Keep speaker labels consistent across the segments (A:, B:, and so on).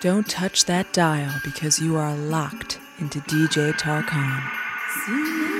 A: Don't touch that dial because you are locked into DJ Tarkan.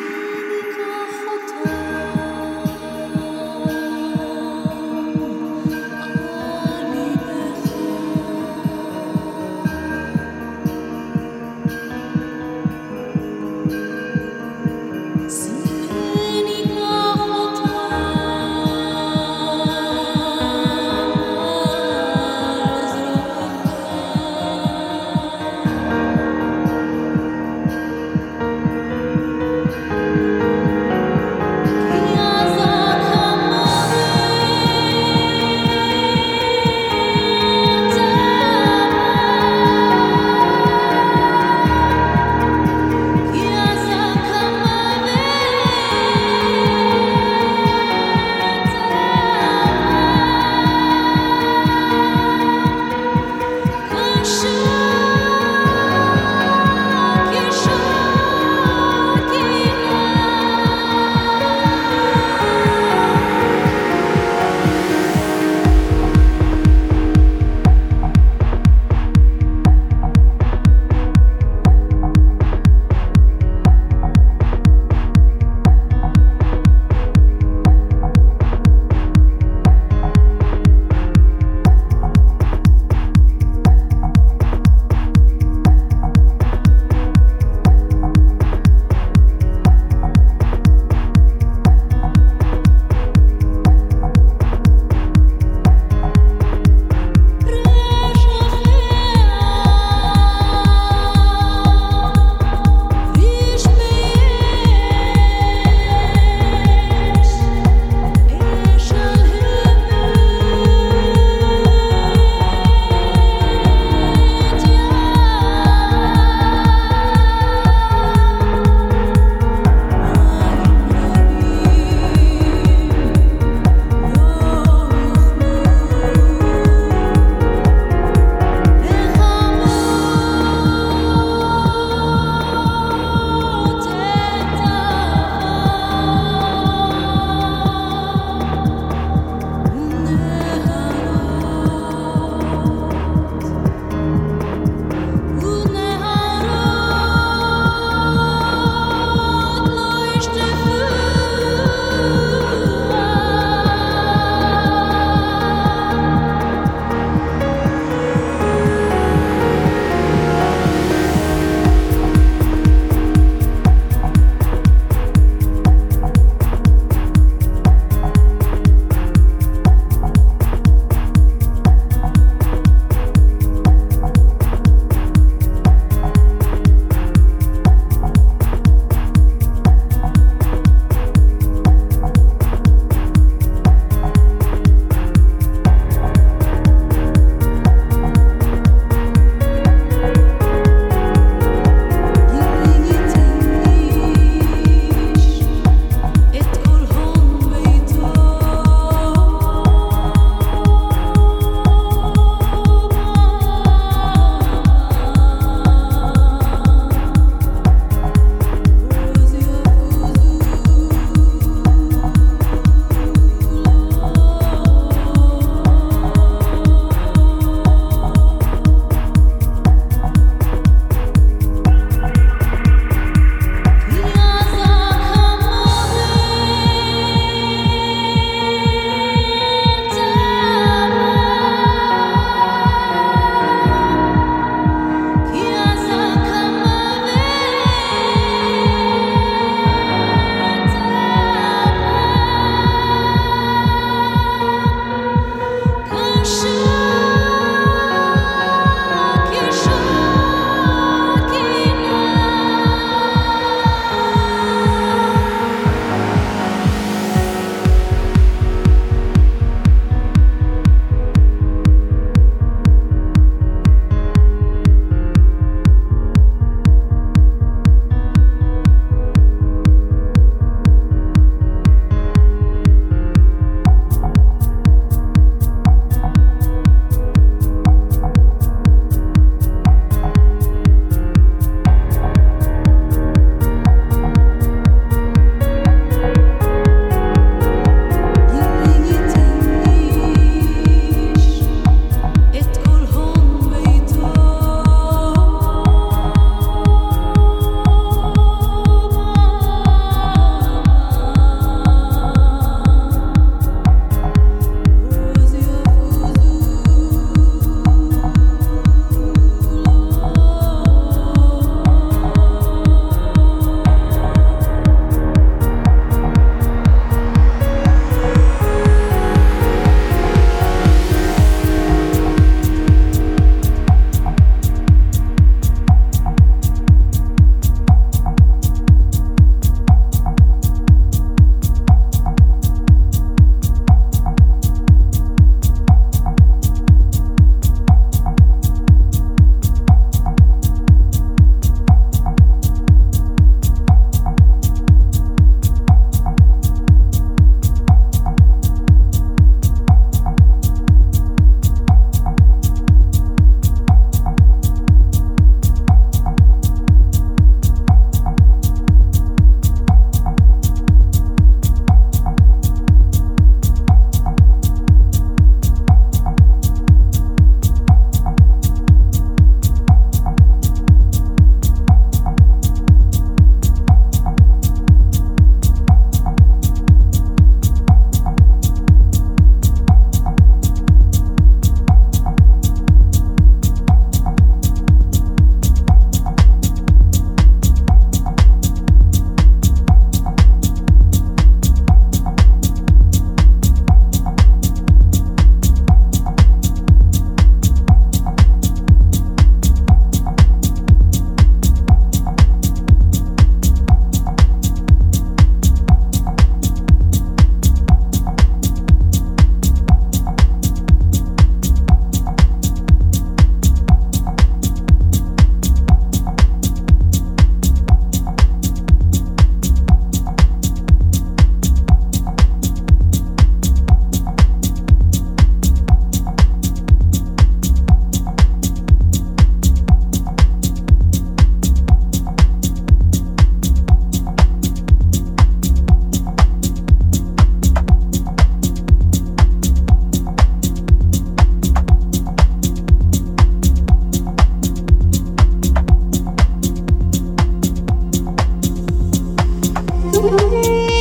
B: You.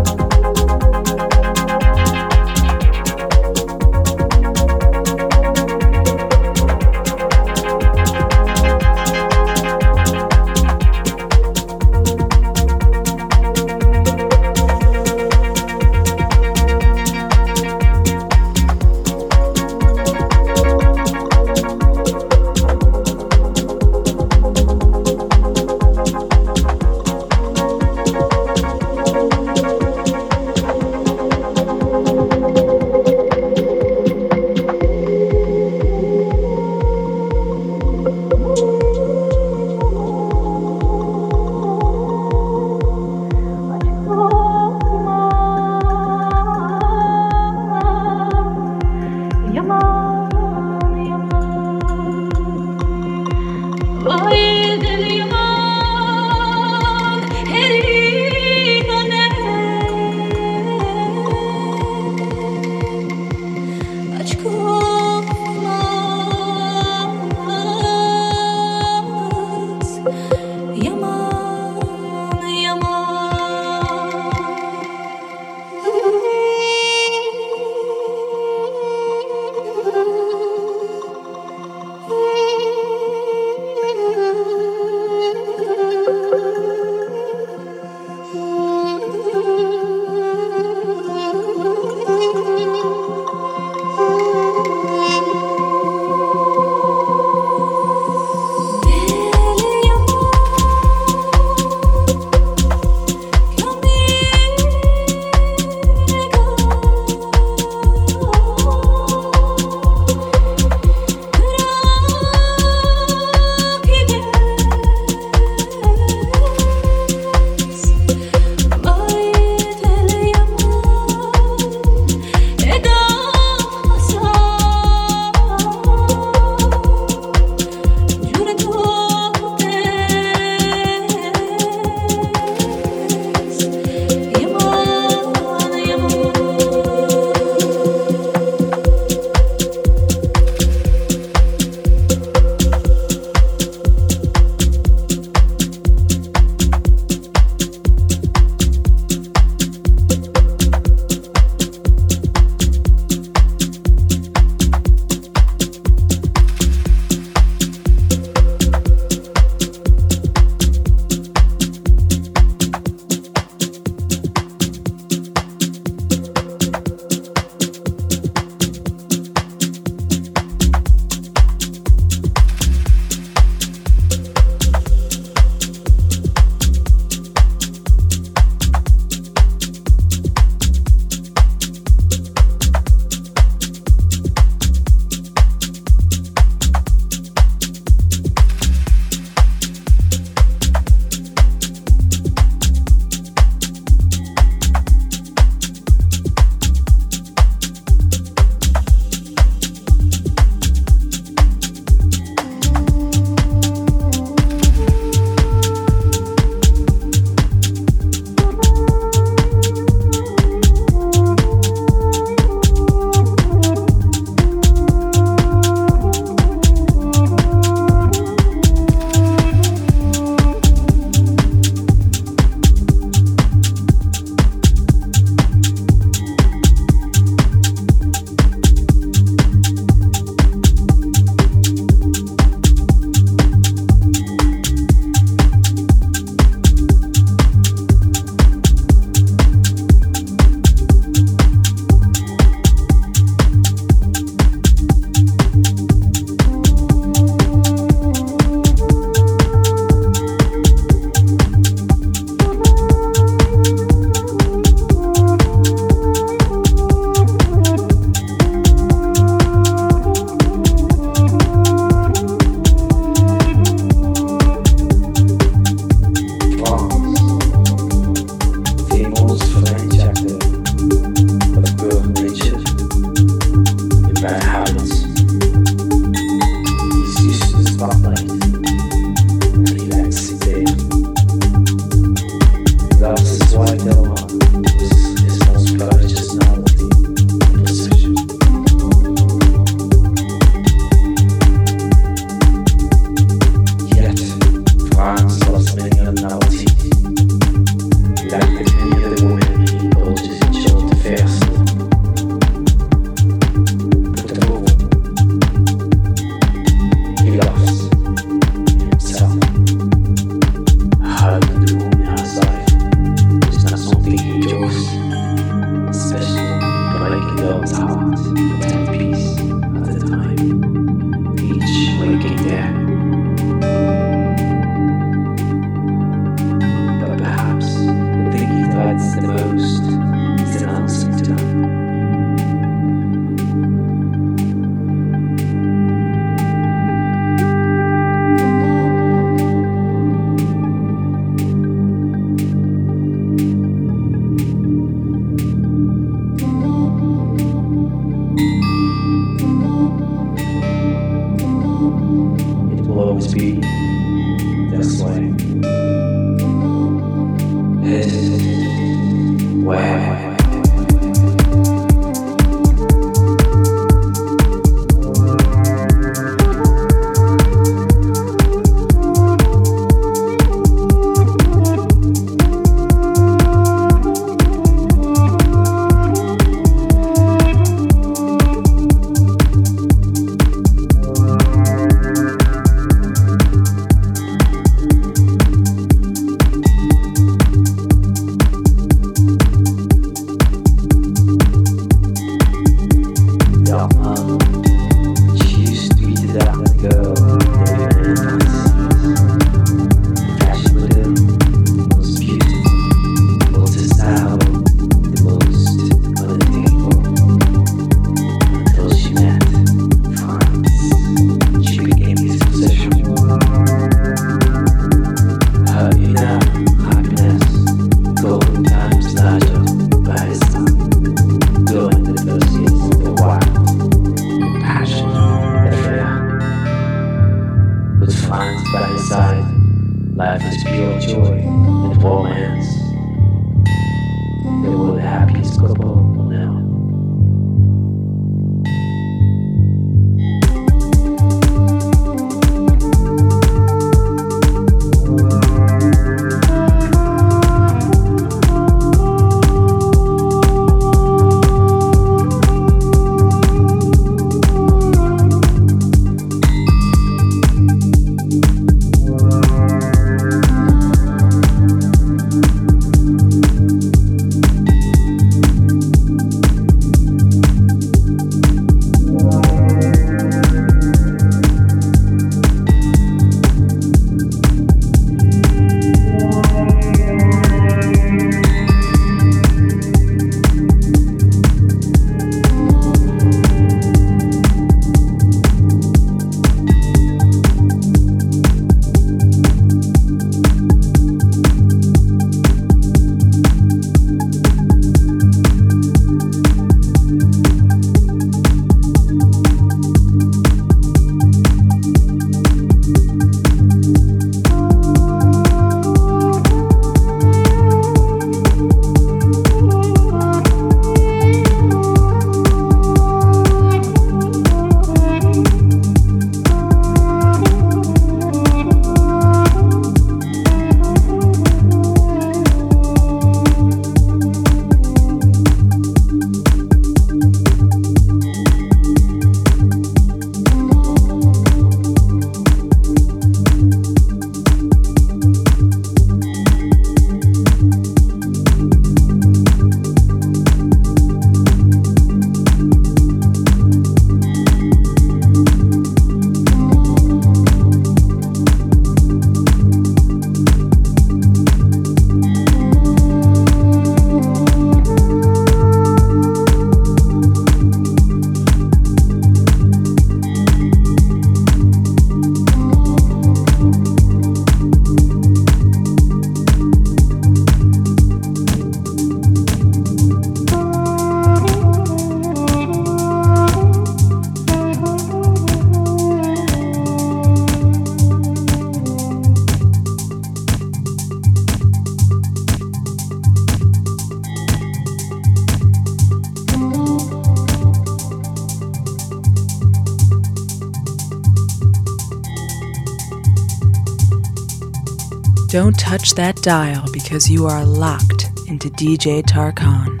C: Don't touch that dial because you are locked into DJ Tarkan.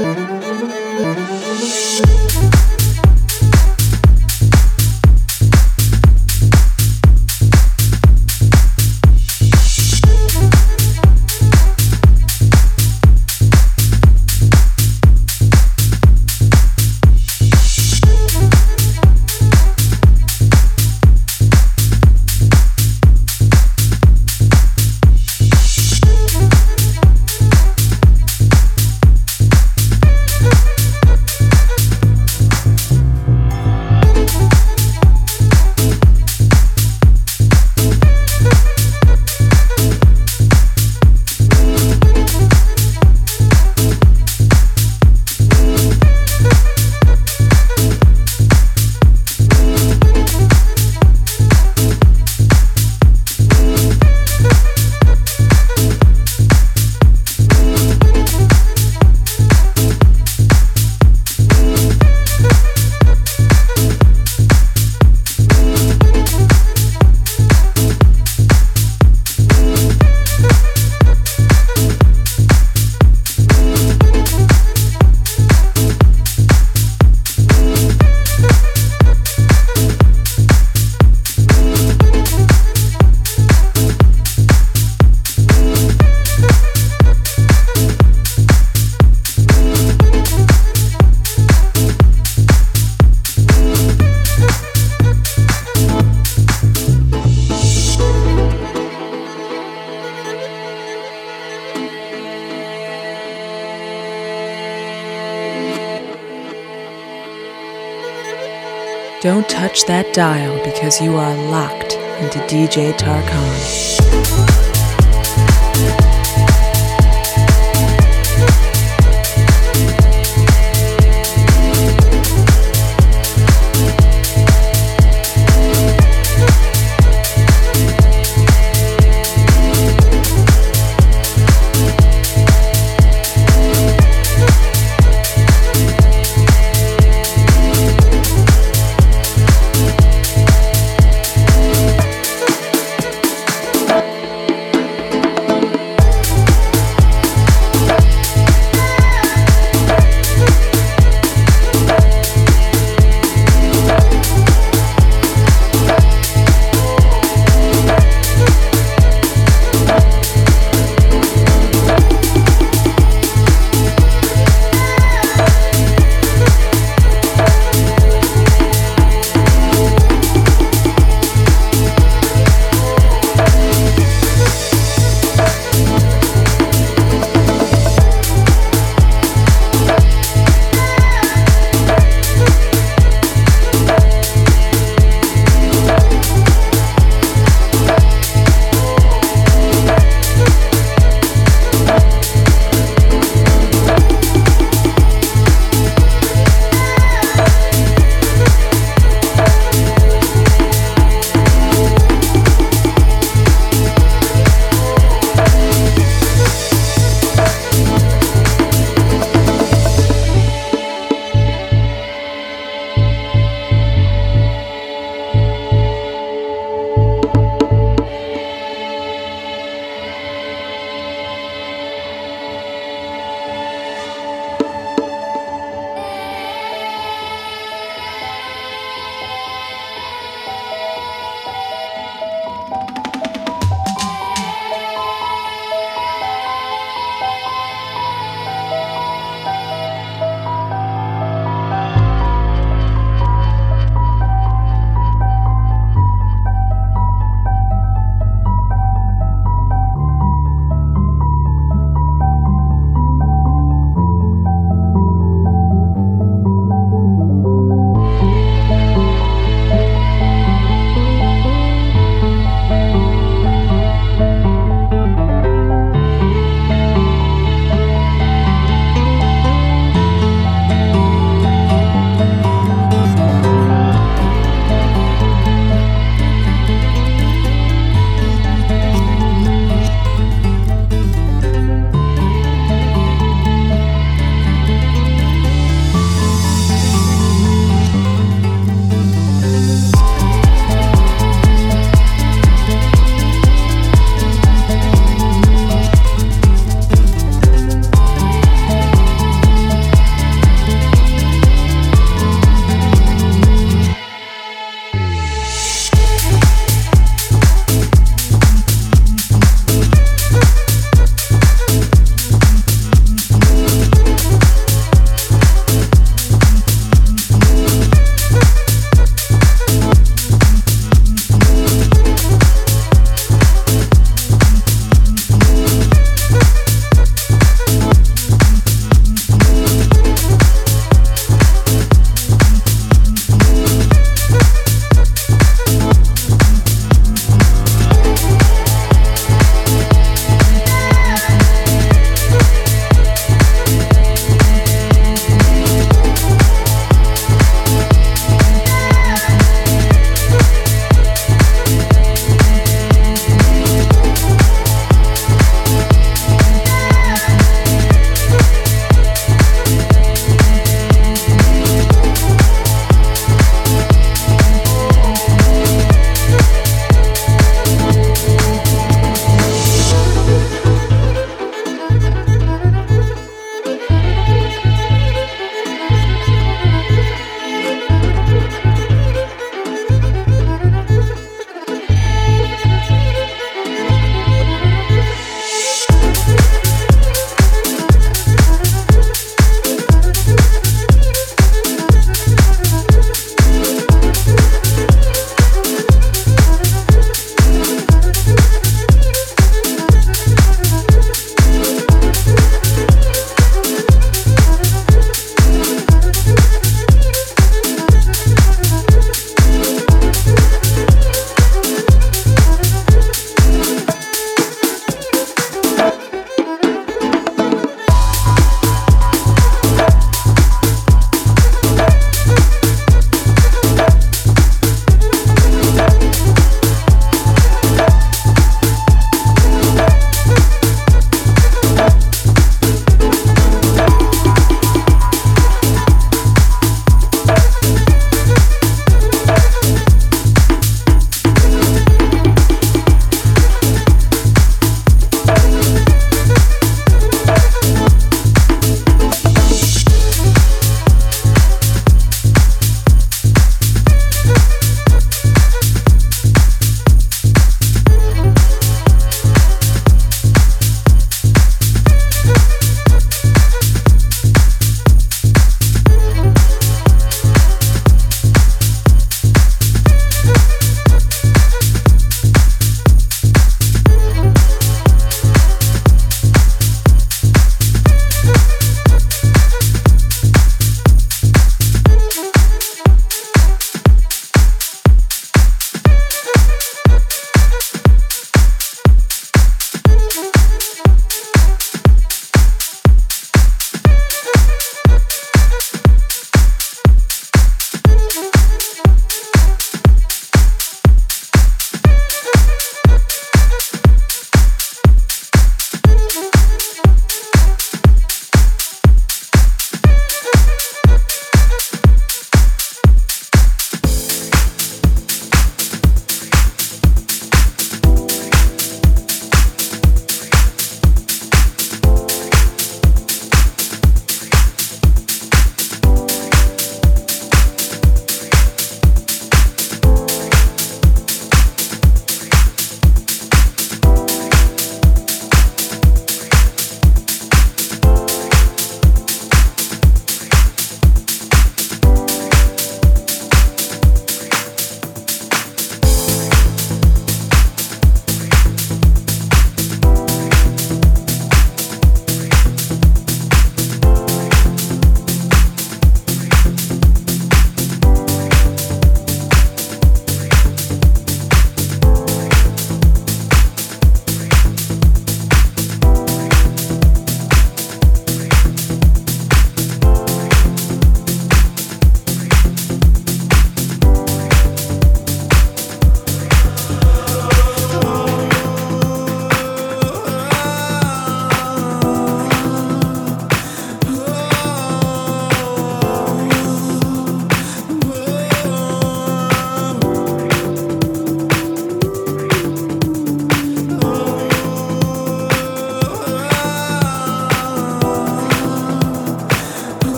C: Touch that dial because you are locked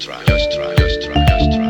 D: Just try. Just try. Just try.